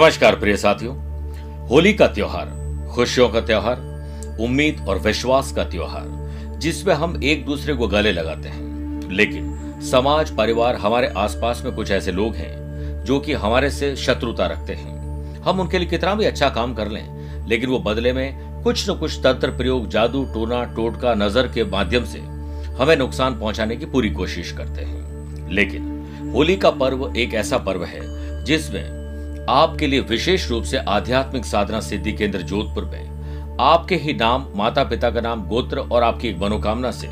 नमस्कार प्रिय साथियों। होली का त्योहार, खुशियों का त्योहार, उम्मीद और विश्वास का त्योहार, जिसमें हम एक दूसरे को गले लगाते हैं। लेकिन समाज, परिवार, हमारे आसपास में कुछ ऐसे लोग हैं, जो कि हमारे से शत्रुता रखते हैं। हम उनके लिए कितना भी अच्छा काम कर लें, लेकिन वो बदले में कुछ न कुछ तंत्र प्रयोग, जादू, टोना, टोटका, नज़र के माध्यम से हमें नुकसान पहुँचाने की पूरी कोशिश करते हैं। लेकिन होली का पर्व एक ऐसा पर्व है, जिसमें आपके लिए विशेष रूप से आध्यात्मिक साधना सिद्धि केंद्र जोधपुर में। आपके ही नाम माता पिता का नाम, गोत्र और आपकी एक मनोकामना से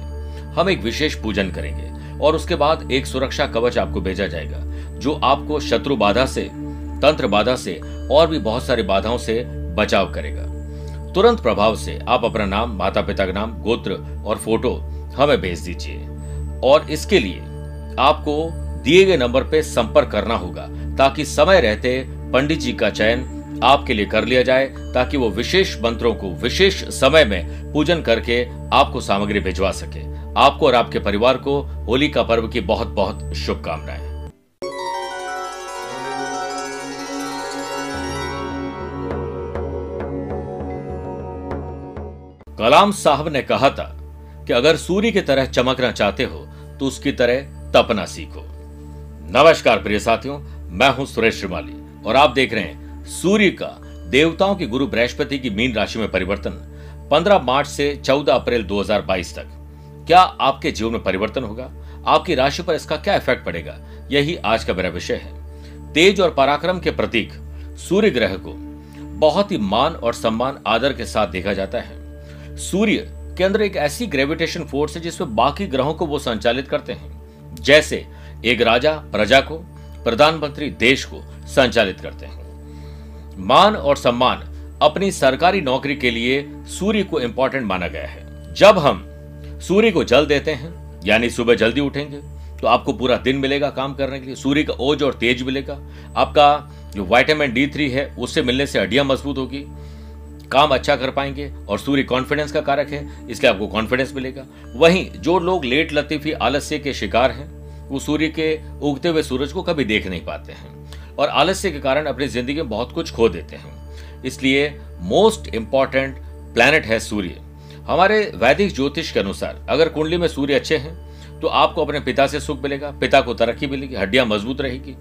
हम एक विशेष पूजन करेंगे और उसके बाद एक सुरक्षा कवच आपको भेजा जाएगा, जो आपको शत्रु बाधा से, तंत्र बाधा से और भी बहुत सारी बाधाओं से बचाव करेगा। तुरंत प्रभाव से आप अपना नाम माता पिता का नाम, गोत्र और फ़ोटो हमें भेज दीजिए। और इसके लिए आपको दिए गए नंबर पर संपर्क करना होगा, ताकि समय रहते पंडित जी का चयन आपके लिए कर लिया जाए ताकि वो विशेष मंत्रों को विशेष समय में पूजन करके आपको सामग्री भिजवा सके। आपको और आपके परिवार को होली का पर्व की बहुत बहुत शुभकामनाएँ। कलाम साहब ने कहा था कि अगर सूर्य की तरह चमकना चाहते हो तो उसकी तरह तपना सीखो। नमस्कार प्रिय साथियों, मैं हूँ सुरेश श्रीमाली। और आप देख रहे हैं, सूर्य का, देवताओं की गुरु बृहस्पति की मीन राशि में परिवर्तन 15 मार्च से 14 अप्रैल 2022 तक। क्या आपके जीवन में परिवर्तन होगा? आपकी राशि पर इसका क्या इफ़ेक्ट पड़ेगा? यही आज का मेरा विषय है। तेज और पराक्रम के प्रतीक, सूर्य ग्रह को, बहुत ही मान और सम्मान, आदर के साथ देखा जाता है। सूर्य के अंदर एक ऐसी ग्रेविटेशन फोर्स है, जिसमें बाकी ग्रहों को वो संचालित करते हैं। जैसे एक राजा, प्रजा को, प्रधानमंत्री देश को संचालित करते हैं। मान और सम्मान अपनी सरकारी नौकरी के लिए सूर्य को इंपॉर्टेंट माना गया है। जब हम सूर्य को जल देते हैं, यानी सुबह जल्दी उठेंगे तो आपको पूरा दिन मिलेगा काम करने के लिए। सूर्य का ओज और तेज मिलेगा। आपका जो वाइटामिन डी थ्री है, उससे मिलने से हड्डियाँ मज़बूत होगी। काम अच्छा कर पाएँगे और सूर्य कॉन्फिडेंस का कारक है, इसलिए आपको कॉन्फिडेंस मिलेगा। वहीं जो लोग लेट लतीफी आलस्य के शिकार हैं, वो सूर्य के उगते हुए सूरज को कभी देख नहीं पाते हैं। और आलस्य के कारण अपनी ज़िंदगी में बहुत कुछ खो देते हैं। इसलिए मोस्ट इंपॉर्टेंट प्लैनेट है सूर्य। हमारे वैदिक ज्योतिष के अनुसार, अगर कुंडली में सूर्य अच्छे हैं तो आपको अपने पिता से सुख मिलेगा, पिता को तरक्की मिलेगी, हड्डियाँ मज़बूत रहेगी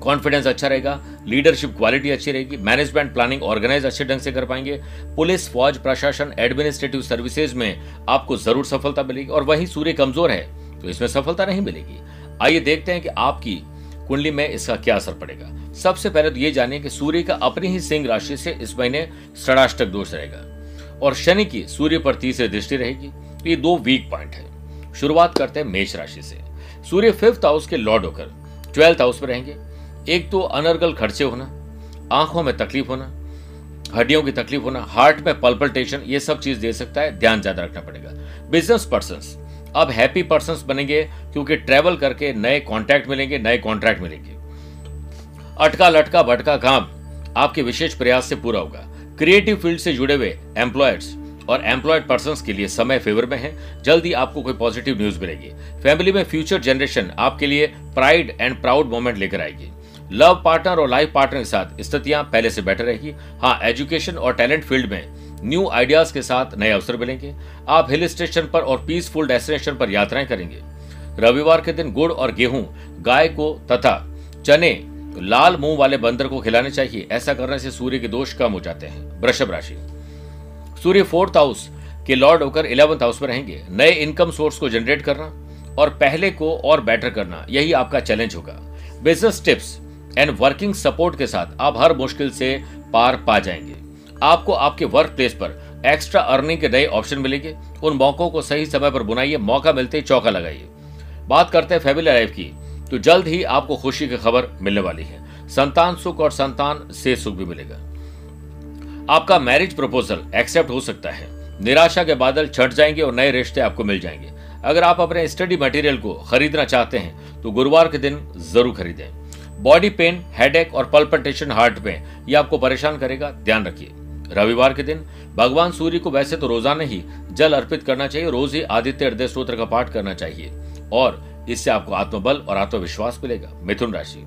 कॉन्फिडेंस अच्छा रहेगा लीडरशिप क्वालिटी अच्छी रहेगी मैनेजमेंट प्लानिंग ऑर्गेनाइज अच्छे ढंग से कर पाएँगे। पुलिस, फौज, प्रशासन एडमिनिस्ट्रेटिव सर्विसेज़ में आपको ज़रूर सफलता मिलेगी और वही सूर्य कमज़ोर है तो इसमें सफलता नहीं मिलेगी। आइए देखते हैं कि आपकी कुंडली में इसका क्या असर पड़ेगा? सबसे पहले तो ये जानिए कि सूर्य का अपनी ही सिंह राशि से इस महीने षडाष्टक दोष रहेगा। और शनि की सूर्य पर तीसरी दृष्टि रहेगी। तो ये दो वीक पॉइंट है। शुरुआत करते हैं मेष राशि से। सूर्य फिफ्थ हाउस के लॉर्ड होकर ट्वेल्थ हाउस में रहेंगे। एक तो अनर्गल खर्चे होना, आँखों में तकलीफ़ होना, हड्डियों की तकलीफ़ होना हार्ट में पल्पल्टेशन ये सब चीज़ दे सकता है। ध्यान ज़्यादा रखना पड़ेगा। बिज़नेस पर्सन अब हैप्पी पर्सन बनेंगे, क्योंकि ट्रेवल करके नए कॉन्टैक्ट मिलेंगे, नए कॉन्ट्रैक्ट मिलेंगे। अटका लटका भटका काम आपके विशेष प्रयास से पूरा होगा। क्रिएटिव फ़ील्ड से जुड़े हुए एम्प्लॉयर्स और एम्प्लॉयड पर्सन के लिए समय फेवर में है। जल्दी आपको कोई पॉजिटिव न्यूज़ मिलेगी। फैमिली में फ्यूचर जनरेशन आपके लिए प्राइड एंड प्राउड मोमेंट लेकर आएगी। लव पार्टनर और लाइफ पार्टनर के साथ स्थितियाँ पहले से बेटर रहेगी। हाँ एजुकेशन और टैलेंट फ़ील्ड में न्यू आइडियाज़ के साथ नए अवसर मिलेंगे। आप हिल स्टेशन पर और पीसफुल डेस्टिनेशन पर यात्राएँ करेंगे। रविवार के दिन गुड़ और गेहूँ, गाय को तथा चने, लाल मुँह वाले बंदर को खिलाने चाहिए। ऐसा करने से सूर्य के दोष कम हो जाते हैं। वृषभ राशि। सूर्य फोर्थ हाउस के लॉर्ड होकर इलेवंथ हाउस में रहेंगे। नए इनकम सोर्स को जनरेट करना और पहले को और बेटर करना, यही आपका चैलेंज होगा। Business tips and working support के साथ आप हर मुश्किल से पार पा जाएँगे। आपको आपके वर्क प्लेस पर एक्स्ट्रा अर्निंग के नए ऑप्शन मिलेंगे। उन मौकों को सही समय पर बुनाइए, मौका मिलते ही चौका लगाइए। बात करते हैं फैमिली लाइफ की तो जल्द ही आपको खुशी की खबर मिलने वाली है। संतान सुख और संतान से सुख भी मिलेगा। आपका मैरिज प्रपोजल एक्सेप्ट हो सकता है। निराशा के बादल छट जाएँगे और नए रिश्ते आपको मिल जाएँगे। अगर आप अपने स्टडी मटेरियल को खरीदना चाहते हैं तो गुरुवार के दिन ज़रूर खरीदें। बॉडी पेन हेडेक और पल्पटेशन हार्ट में यह आपको परेशान करेगा। ध्यान रखिए। रविवार के दिन भगवान सूर्य को वैसे तो रोज़ाना ही जल अर्पित करना चाहिए, रोज ही आदित्य हृदय स्त्रोत्र का पाठ करना चाहिए। और इससे आपको आत्मबल और आत्मविश्वास मिलेगा। मिथुन राशि।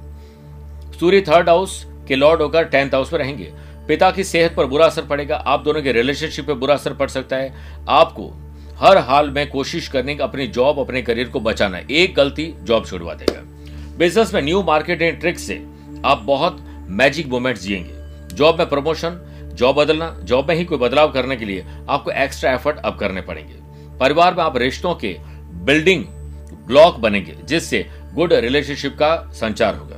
सूर्य थर्ड हाउस के लॉर्ड होकर टेंथ हाउस में रहेंगे। पिता की सेहत पर बुरा असर पड़ेगा। आप दोनों के रिलेशनशिप पर बुरा असर पड़ सकता है। आपको हर हाल में कोशिश करने का, अपनी जॉब अपने करियर को बचाना एक गलती जॉब छुड़वा देगा। बिज़नेस में न्यू मार्केटिंग ट्रिक से आप बहुत मैजिक मोमेंट्स जिएँगे। जॉब में प्रमोशन जॉब बदलना, जॉब में ही कोई बदलाव करने के लिए आपको एक्स्ट्रा एफर्ट अब करने पड़ेंगे। परिवार में आप रिश्तों के बिल्डिंग ब्लॉक बनेंगे, जिससे गुड रिलेशनशिप का संचार होगा।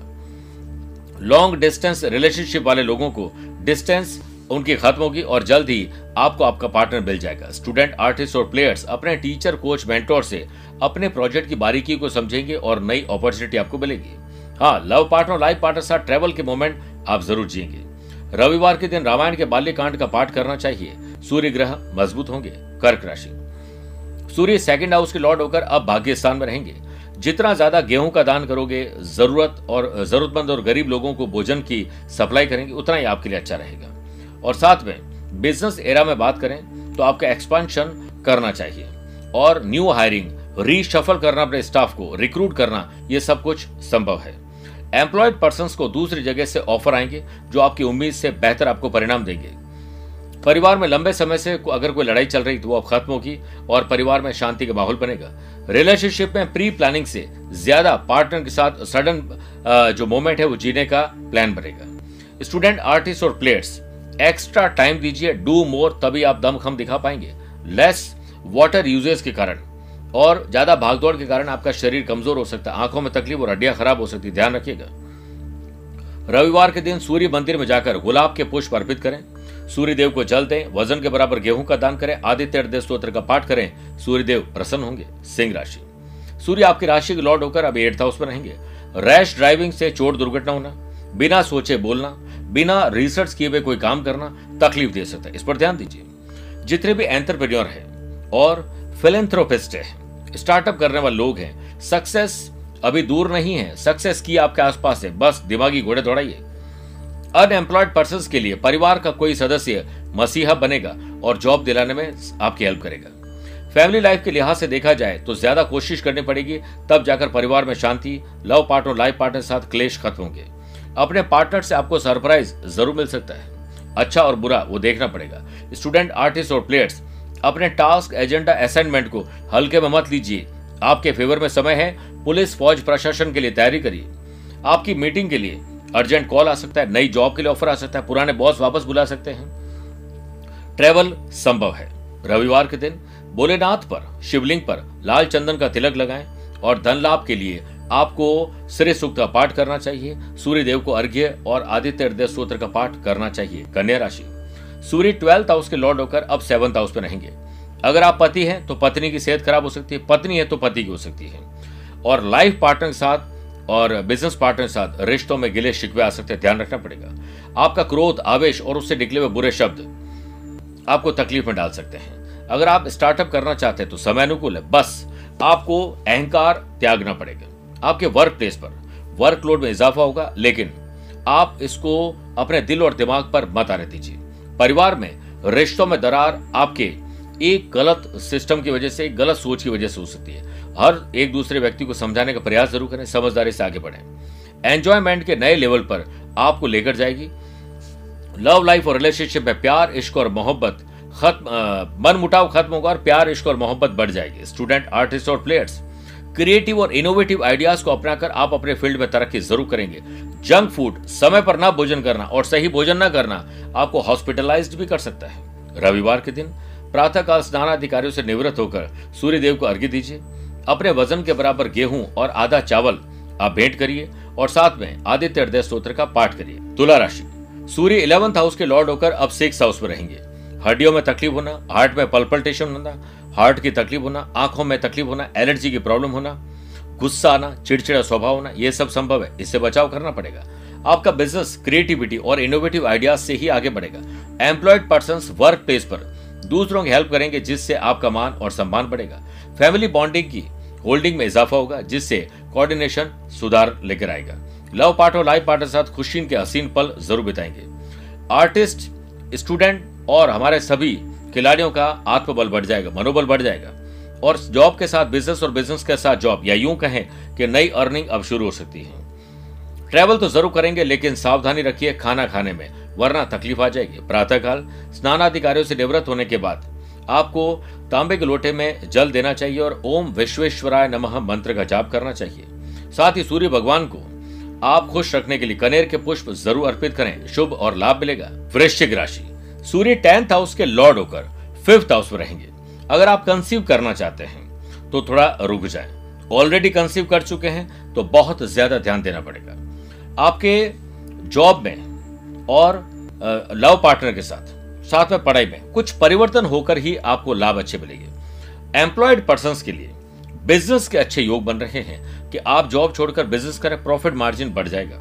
लॉन्ग डिस्टेंस रिलेशनशिप वाले लोगों को डिस्टेंस उनकी खत्म होगी और जल्द ही आपको आपका पार्टनर मिल जाएगा। स्टूडेंट आर्टिस्ट और प्लेयर्स अपने टीचर कोच मेंटोर से अपने प्रोजेक्ट की बारीकी को समझेंगे और नई अपॉर्चुनिटी आपको मिलेगी। हाँ लव पार्टनर लाइफ पार्टनर साथ ट्रेवल के मोमेंट आप ज़रूर जिएँगे। रविवार के दिन रामायण के बाल्यकांड का पाठ करना चाहिए। सूर्य ग्रह मज़बूत होंगे, कर्क राशि। सूर्य सेकंड हाउस के लॉर्ड होकर अब भाग्य स्थान में रहेंगे। जितना ज़्यादा गेहूँ का दान करोगे, ज़रूरत और, जरूरतमंद और गरीब लोगों को भोजन की सप्लाई करेंगे, उतना ही आपके लिए अच्छा रहेगा। और साथ में बिज़नेस एरा में बात करें तो आपका एक्सपांशन करना चाहिए। और न्यू हायरिंग रीशफल करना अपने स्टाफ को रिक्रूट करना, ये सब कुछ संभव है। एम्प्लॉयड पर्सन को दूसरी जगह से ऑफ़र आएँगे, जो आपकी उम्मीद से बेहतर आपको परिणाम देंगे। परिवार में लंबे समय से अगर कोई लड़ाई चल रही तो वो अब खत्म होगी और परिवार में शांति का माहौल बनेगा। रिलेशनशिप में प्री प्लानिंग से ज़्यादा पार्टनर के साथ सडन जो मोमेंट है वो जीने का प्लान बनेगा। स्टूडेंट आर्टिस्ट और प्लेयर्स एक्स्ट्रा टाइम दीजिए डू मोर तभी आप दमखम दिखा पाएँगे। लेस वाटर यूजेस के कारण। और ज़्यादा भागदौड़ के कारण आपका शरीर कमज़ोर हो सकता है। आँखों में तकलीफ़ और हड्डियाँ खराब हो सकती है। ध्यान रखिएगा। रविवार के दिन सूर्य मंदिर में जाकर गुलाब के पुष्प अर्पित करें। सूर्य देव को जल दें, वज़न के बराबर गेहूँ का दान करें, आदित्य हृदय स्त्रोत्र का पाठ करें सूर्य देव प्रसन्न होंगे। सिंह राशि। सूर्य आपकी राशि के लॉर्ड होकर अब एट हाउस में रहेंगे। रैश ड्राइविंग से चोट दुर्घटना होना, बिना सोचे बोलना, बिना रिसर्च किए हुए कोई काम करना तकलीफ़ दे सकता है। इस पर ध्यान दीजिए। जितने भी एंटरप्रेन्योर है और फिलेंथ्रोपिस्ट है स्टार्टअप करने वाले लोग हैं। सक्सेस अभी दूर नहीं है। सक्सेस की आपके आसपास है। बस दिमागी घोड़े दौड़ाइए। अनएम्प्लॉयड पर्सन के लिए परिवार का कोई सदस्य मसीहा बनेगा और जॉब दिलाने में आपकी हेल्प करेगा। फैमिली लाइफ के लिहाज से देखा जाए तो ज़्यादा कोशिश करनी पड़ेगी, तब जाकर परिवार में शांति, लव पार्टनर लाइफ पार्टनर के साथ क्लेश खत्म होंगे। अपने पार्टनर से आपको सरप्राइज़ ज़रूर मिल सकता है। अच्छा और बुरा वो देखना पड़ेगा। स्टूडेंट आर्टिस्ट और प्लेयर्स अपने टास्क, एजेंडा, असाइनमेंट को हल्के में मत लीजिए। आपके फेवर में समय है, पुलिस, फौज, प्रशासन के लिए तैयारी करिए। आपकी मीटिंग के लिए अर्जेंट कॉल आ सकता है, नई जॉब के लिए ऑफ़र आ सकता है, पुराने बॉस वापस बुला सकते हैं। ट्रेवल संभव है। रविवार के दिन भोलेनाथ पर, शिवलिंग पर लाल चंदन का तिलक लगाएँ और धन लाभ के लिए आपको श्री सूक्त का पाठ करना चाहिए सूर्य देव को अर्घ्य और आदित्य हृदय सूत्र का पाठ करना चाहिए। कन्या राशि। सूर्य ट्वेल्थ हाउस के लॉर्ड होकर अब सेवंथ हाउस में रहेंगे। अगर आप पति हैं तो पत्नी की सेहत खराब हो सकती है, पत्नी है तो पति की हो सकती है। और लाइफ पार्टनर के साथ और बिज़नेस पार्टनर के साथ रिश्तों में गिले शिकवे आ सकते हैं, ध्यान रखना पड़ेगा। आपका क्रोध, आवेश और उससे निकले हुए बुरे शब्द आपको तकलीफ़ में डाल सकते हैं। अगर आप स्टार्टअप करना चाहते हैं तो समय अनुकूल है। बस आपको अहंकार त्यागना पड़ेगा। आपके वर्क प्लेस पर वर्कलोड में इजाफा होगा, लेकिन आप इसको अपने दिल और दिमाग पर मत आने दीजिए। परिवार में रिश्तों में दरार आपके एक गलत सिस्टम की वजह से, एक गलत सोच की वजह से हो सकती है। हर एक दूसरे व्यक्ति को समझाने का प्रयास ज़रूर करें, समझदारी से आगे बढ़ें। एंजॉयमेंट के नए लेवल पर आपको लेकर जाएगी। लव लाइफ और रिलेशनशिप में प्यार, इश्क और मोहब्बत खत्म मन मुटाव खत्म होगा और प्यार, इश्क और मोहब्बत बढ़ जाएगी। स्टूडेंट आर्टिस्ट और प्लेयर्स क्रिएटिव और इनोवेटिव आइडियाज़ को अपनाकर आप अपने फ़ील्ड में तरक्की ज़रूर करेंगे। जंक फ़ूड, समय पर ना भोजन करना और सही भोजन ना करना आपको हॉस्पिटलाइज्ड भी कर सकता है। रविवार के दिन प्रातःकाल स्नान अधिकारियों से निवृत्त होकर सूर्य देव को अर्घ्य दीजिए। अपने वज़न के बराबर गेहूँ और आधा चावल आप भेंट करिए और साथ में आदित्य हृदय स्त्रोत्र का पाठ करिए। तुला राशि। सूर्य इलेवंथ हाउस के लॉर्ड होकर अब सिक्स हाउस में रहेंगे। हड्डियों में तकलीफ़ होना हार्ट में पल्पल्टेशन होना हार्ट की तकलीफ़ होना, आँखों में तकलीफ़ होना, एलर्जी की प्रॉब्लम होना, गुस्सा आना, चिड़चिड़ा स्वभाव होना यह सब संभव है। इससे बचाव करना पड़ेगा। आपका बिज़नेस क्रिएटिविटी और इनोवेटिव आइडियाज़ से ही आगे बढ़ेगा। एम्प्लॉयड पर्सन वर्क प्लेस पर दूसरों की हेल्प करेंगे, जिससे आपका मान और सम्मान बढ़ेगा। फैमिली बॉन्डिंग की होल्डिंग में इजाफा होगा, जिससे कोऑर्डिनेशन सुधार लेकर आएगा। लव पार्ट और लाइफ पार्टनर साथ खुशी के हसीन पल ज़रूर बिताएँगे। आर्टिस्ट स्टूडेंट और हमारे सभी खिलाड़ियों का आत्मबल बढ़ जाएगा, मनोबल बढ़ जाएगा। और जॉब के साथ बिज़नेस और बिज़नेस के साथ जॉब, या यूँ कहें कि नई अर्निंग अब शुरू हो सकती है। ट्रैवल तो ज़रूर करेंगे, लेकिन सावधानी रखिए खाना खाने में, वरना तकलीफ़ आ जाएगी। प्रातःकाल स्नान आदि कार्यों से निवृत्त होने के बाद आपको तांबे के लोटे में जल देना चाहिए और ओम विश्वेश्वराय नमः मंत्र का जाप करना चाहिए। साथ ही सूर्य भगवान को आप खुश रखने के लिए कनेर के पुष्प ज़रूर अर्पित करें। शुभ और लाभ मिलेगा। वृश्चिक राशि। सूर्य टेंथ हाउस के लॉर्ड होकर फिफ्थ हाउस में रहेंगे। अगर आप कंसीव करना चाहते हैं तो थोड़ा रुक जाए। ऑलरेडी कंसीव कर चुके हैं तो बहुत ज़्यादा ध्यान देना पड़ेगा। आपके जॉब में और लव पार्टनर के साथ साथ में पढ़ाई में कुछ परिवर्तन होकर ही आपको लाभ अच्छे मिलेंगे। एम्प्लॉयड पर्सन के लिए बिज़नेस के अच्छे योग बन रहे हैं कि आप जॉब छोड़कर बिज़नेस करें प्रॉफिट मार्जिन बढ़ जाएगा।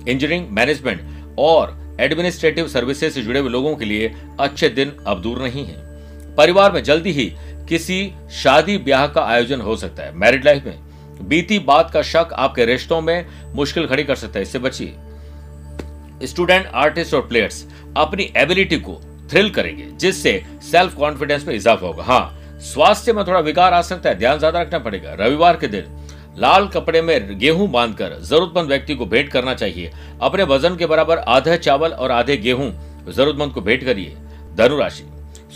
इंजीनियरिंग मैनेजमेंट और एडमिनिस्ट्रेटिव सर्विसेज़ से जुड़े हुए लोगों के लिए अच्छे दिन अब दूर नहीं है। परिवार में जल्दी ही किसी शादी ब्याह का आयोजन हो सकता है। मैरिड लाइफ में बीती बात का शक आपके रिश्तों में मुश्किल खड़ी कर सकता है। इससे बचिए। स्टूडेंट आर्टिस्ट और प्लेयर्स अपनी एबिलिटी को थ्रिल करेंगे, जिससे सेल्फ कॉन्फिडेंस में इजाफा होगा। हाँ स्वास्थ्य में थोड़ा विकार आ सकता है। ध्यान ज़्यादा रखना पड़ेगा। रविवार के दिन लाल कपड़े में गेहूँ बांधकर जरूरतमंद व्यक्ति को भेंट करना चाहिए। अपने वज़न के बराबर आधे चावल और आधे गेहूँ जरूरतमंद को भेंट करिए। धनुराशि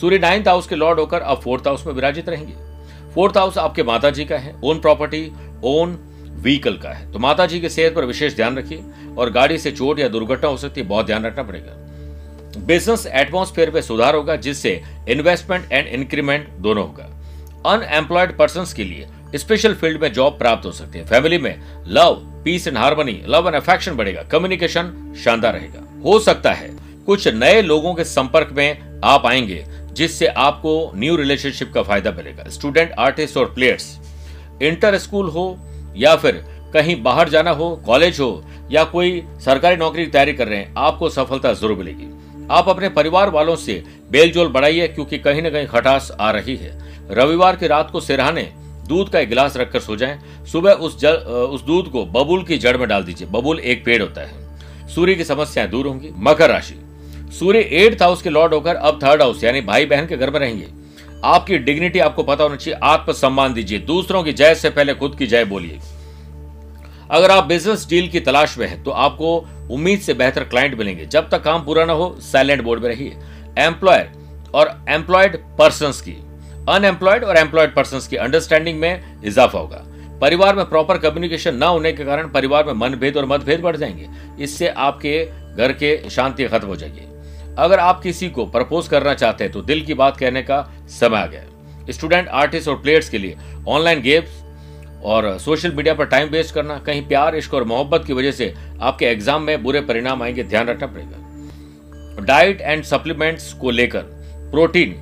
सूर्य नाइन्थ हाउस के लॉर्ड होकर अब फोर्थ हाउस में विराजित रहेंगे। फोर्थ हाउस आपके माता जी का है। ओन प्रॉपर्टी ओन व्हीकल का है। तो माता जी की सेहत पर विशेष ध्यान रखिए और गाड़ी से चोट या दुर्घटना हो सकती है, बहुत ध्यान रखना पड़ेगा। बिज़नेस एटमोस्फेयर में सुधार होगा, जिससे इन्वेस्टमेंट एंड इंक्रीमेंट दोनों होगा। अनएम्प्लॉयड पर्सन के लिए स्पेशल फ़ील्ड में जॉब प्राप्त हो सकती है। फैमिली में love peace and harmony love and affection बढ़ेगा। कम्युनिकेशन शानदार रहेगा। हो सकता है कुछ नए लोगों के संपर्क में आप आएँगे, जिससे आपको न्यू रिलेशनशिप का फ़ायदा मिलेगा। स्टूडेंट आर्टिस्ट और प्लेयर्स इंटर स्कूल हो या फिर कहीं बाहर जाना हो कॉलेज हो या कोई सरकारी नौकरी की तैयारी कर रहे हैं, आपको सफलता ज़रूर मिलेगी। आप अपने परिवार वालों से बेलजोल बढ़ाइए, क्योंकि कहीं ना कहीं खटास आ रही है। रविवार की रात को सिरहाने दूध का एक गिलास रखकर सो जाएँ। सुबह उस जल उस दूध को बबूल की जड़ में डाल दीजिए। बबूल एक पेड़ होता है। सूर्य की समस्याएँ दूर होंगी। मकर राशि। सूर्य एट्थ हाउस के लॉर्ड होकर अब थर्ड हाउस, यानी भाई बहन के घर में रहेंगे। आपकी डिग्निटी आपको पता होना चाहिए। आत्म सम्मान दीजिए। दूसरों की जय से पहले खुद की जय बोलिए। अगर आप बिज़नेस डील की तलाश में हैं तो आपको उम्मीद से बेहतर क्लाइंट मिलेंगे। जब तक काम पूरा ना हो, साइलेंट बोर्ड में रहिए। एम्प्लॉयर और एम्प्लॉयड पर्सन की। अनएम्प्लॉयड और एम्प्लॉयड पर्सन की अंडरस्टैंडिंग में इजाफा होगा। परिवार में प्रॉपर कम्युनिकेशन न होने के कारण परिवार में मनभेद और मतभेद बढ़ जाएँगे। इससे आपके घर के शांति खत्म हो जाएगी। अगर आप किसी को प्रपोज करना चाहते हैं तो दिल की बात कहने का समय आ गया स्टूडेंट आर्टिस्ट और प्लेयर्स के लिए ऑनलाइन गेम्स और सोशल मीडिया पर टाइम वेस्ट करना, कहीं प्यार, इश्क और मोहब्बत की वजह से आपके एग्ज़ाम में बुरे परिणाम आएँगे, ध्यान रखना पड़ेगा। डाइट एंड सप्लीमेंट्स को लेकर प्रोटीन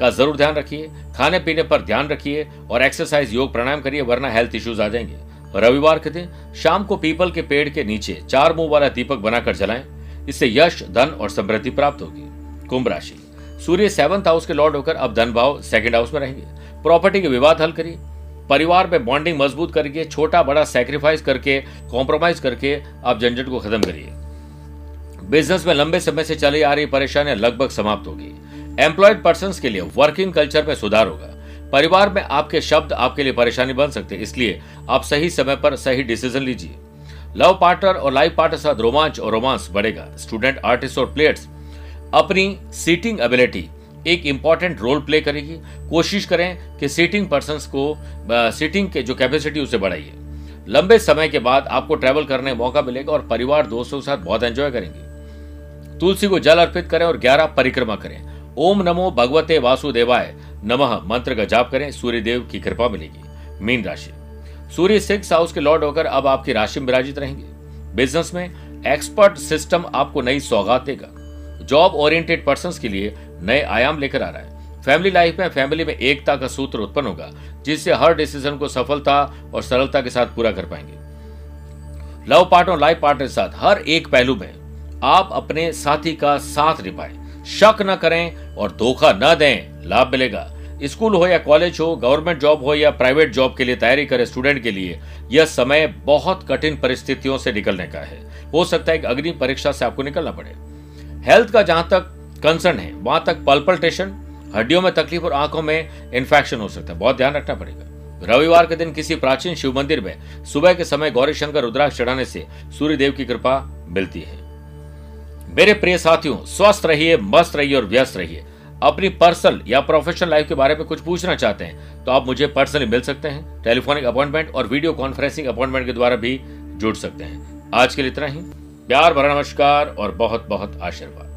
का ज़रूर ध्यान रखिए। खाने पीने पर ध्यान रखिए और एक्सरसाइज योग, प्राणायाम करिए, वरना हेल्थ इश्यूज़ आ जाएँगे। रविवार के दिन शाम को पीपल के पेड़ के नीचे चार मुँह वाला दीपक बनाकर जलाएँ। इससे यश, धन और समृद्धि प्राप्त होगी। कुंभ राशि। सूर्य सेवंथ हाउस के लॉर्ड होकर अब धन भाव सेकंड हाउस में रहेंगे। प्रॉपर्टी के विवाद हल करिए। परिवार में बॉन्डिंग मज़बूत करके छोटा बड़ा सेक्रीफाइस करके कॉम्प्रोमाइज करके आप झंझट को खत्म करिए। बिज़नेस में लंबे समय से चली आ रही परेशानियाँ लगभग समाप्त होगी। एम्प्लॉयड पर्सन के लिए वर्किंग कल्चर में सुधार होगा। परिवार में आपके शब्द आपके लिए परेशानी बन सकते हैं, इसलिए आप सही समय पर सही डिसीज़न लीजिए। लव पार्टनर और लाइफ पार्टनर साथ रोमांच और रोमांस बढ़ेगा। स्टूडेंट आर्टिस्ट और प्लेयर्स अपनी सीटिंग एबिलिटी एक इंपॉर्टेंट रोल प्ले करेगी। कोशिश करें कि सीटिंग पर्सन को सीटिंग के जो कैपेसिटी उसे बढ़ाइए। लंबे समय के बाद आपको ट्रैवल करने का मौका मिलेगा और परिवार दोस्तों के साथ बहुत एंजॉय करेंगे। तुलसी को जल अर्पित करें और ग्यारह परिक्रमा करें। ओम नमो भगवते वासुदेवाय। नमः मंत्र का जाप करें सूर्य देव की कृपा मिलेगी। मीन राशि। सूर्य सिक्स हाउस के लॉर्ड होकर अब आपकी राशि में विराजित रहेंगे। बिज़नेस में एक्सपर्ट सिस्टम आपको नई सौगात देगा। जॉब ओरिएंटेड पर्सन के लिए नए आयाम लेकर आ रहा है। फैमिली लाइफ में फैमिली में एकता का सूत्र उत्पन्न होगा, जिससे हर डिसीज़न को सफलता और सरलता के साथ पूरा कर पाएँगे। लव पार्टनर लाइफ पार्टनर के साथ हर एक पहलू में आप अपने साथी का साथ निभाएँ। शक न करें और धोखा न दें, लाभ मिलेगा। स्कूल हो या कॉलेज हो, गवर्नमेंट जॉब हो या प्राइवेट जॉब के लिए तैयारी करे स्टूडेंट के लिए, यह समय बहुत कठिन परिस्थितियों से निकलने का है। हो सकता है कि अग्नि परीक्षा से आपको निकलना पड़े। हेल्थ का जहाँ तक कंसर्न है, वहाँ तक पल्पल्टेशन हड्डियों में तकलीफ़ और आँखों में इन्फेक्शन हो सकता है। बहुत ध्यान रखना पड़ेगा। रविवार के दिन किसी प्राचीन शिव मंदिर में सुबह के समय गौरी शंकर रुद्राक्ष चढ़ाने से सूर्य देव की कृपा मिलती है। मेरे प्रिय साथियों, स्वस्थ रहिए, मस्त रहिए और व्यस्त रहिए। अपनी पर्सनल या प्रोफेशनल लाइफ के बारे में कुछ पूछना चाहते हैं तो आप मुझे पर्सनली मिल सकते हैं, टेलीफोनिक अपॉइंटमेंट और वीडियो कॉन्फ्रेंसिंग अपॉइंटमेंट के द्वारा भी जुड़ सकते हैं। आज के लिए इतना ही। प्यार भरा नमस्कार और बहुत बहुत आशीर्वाद।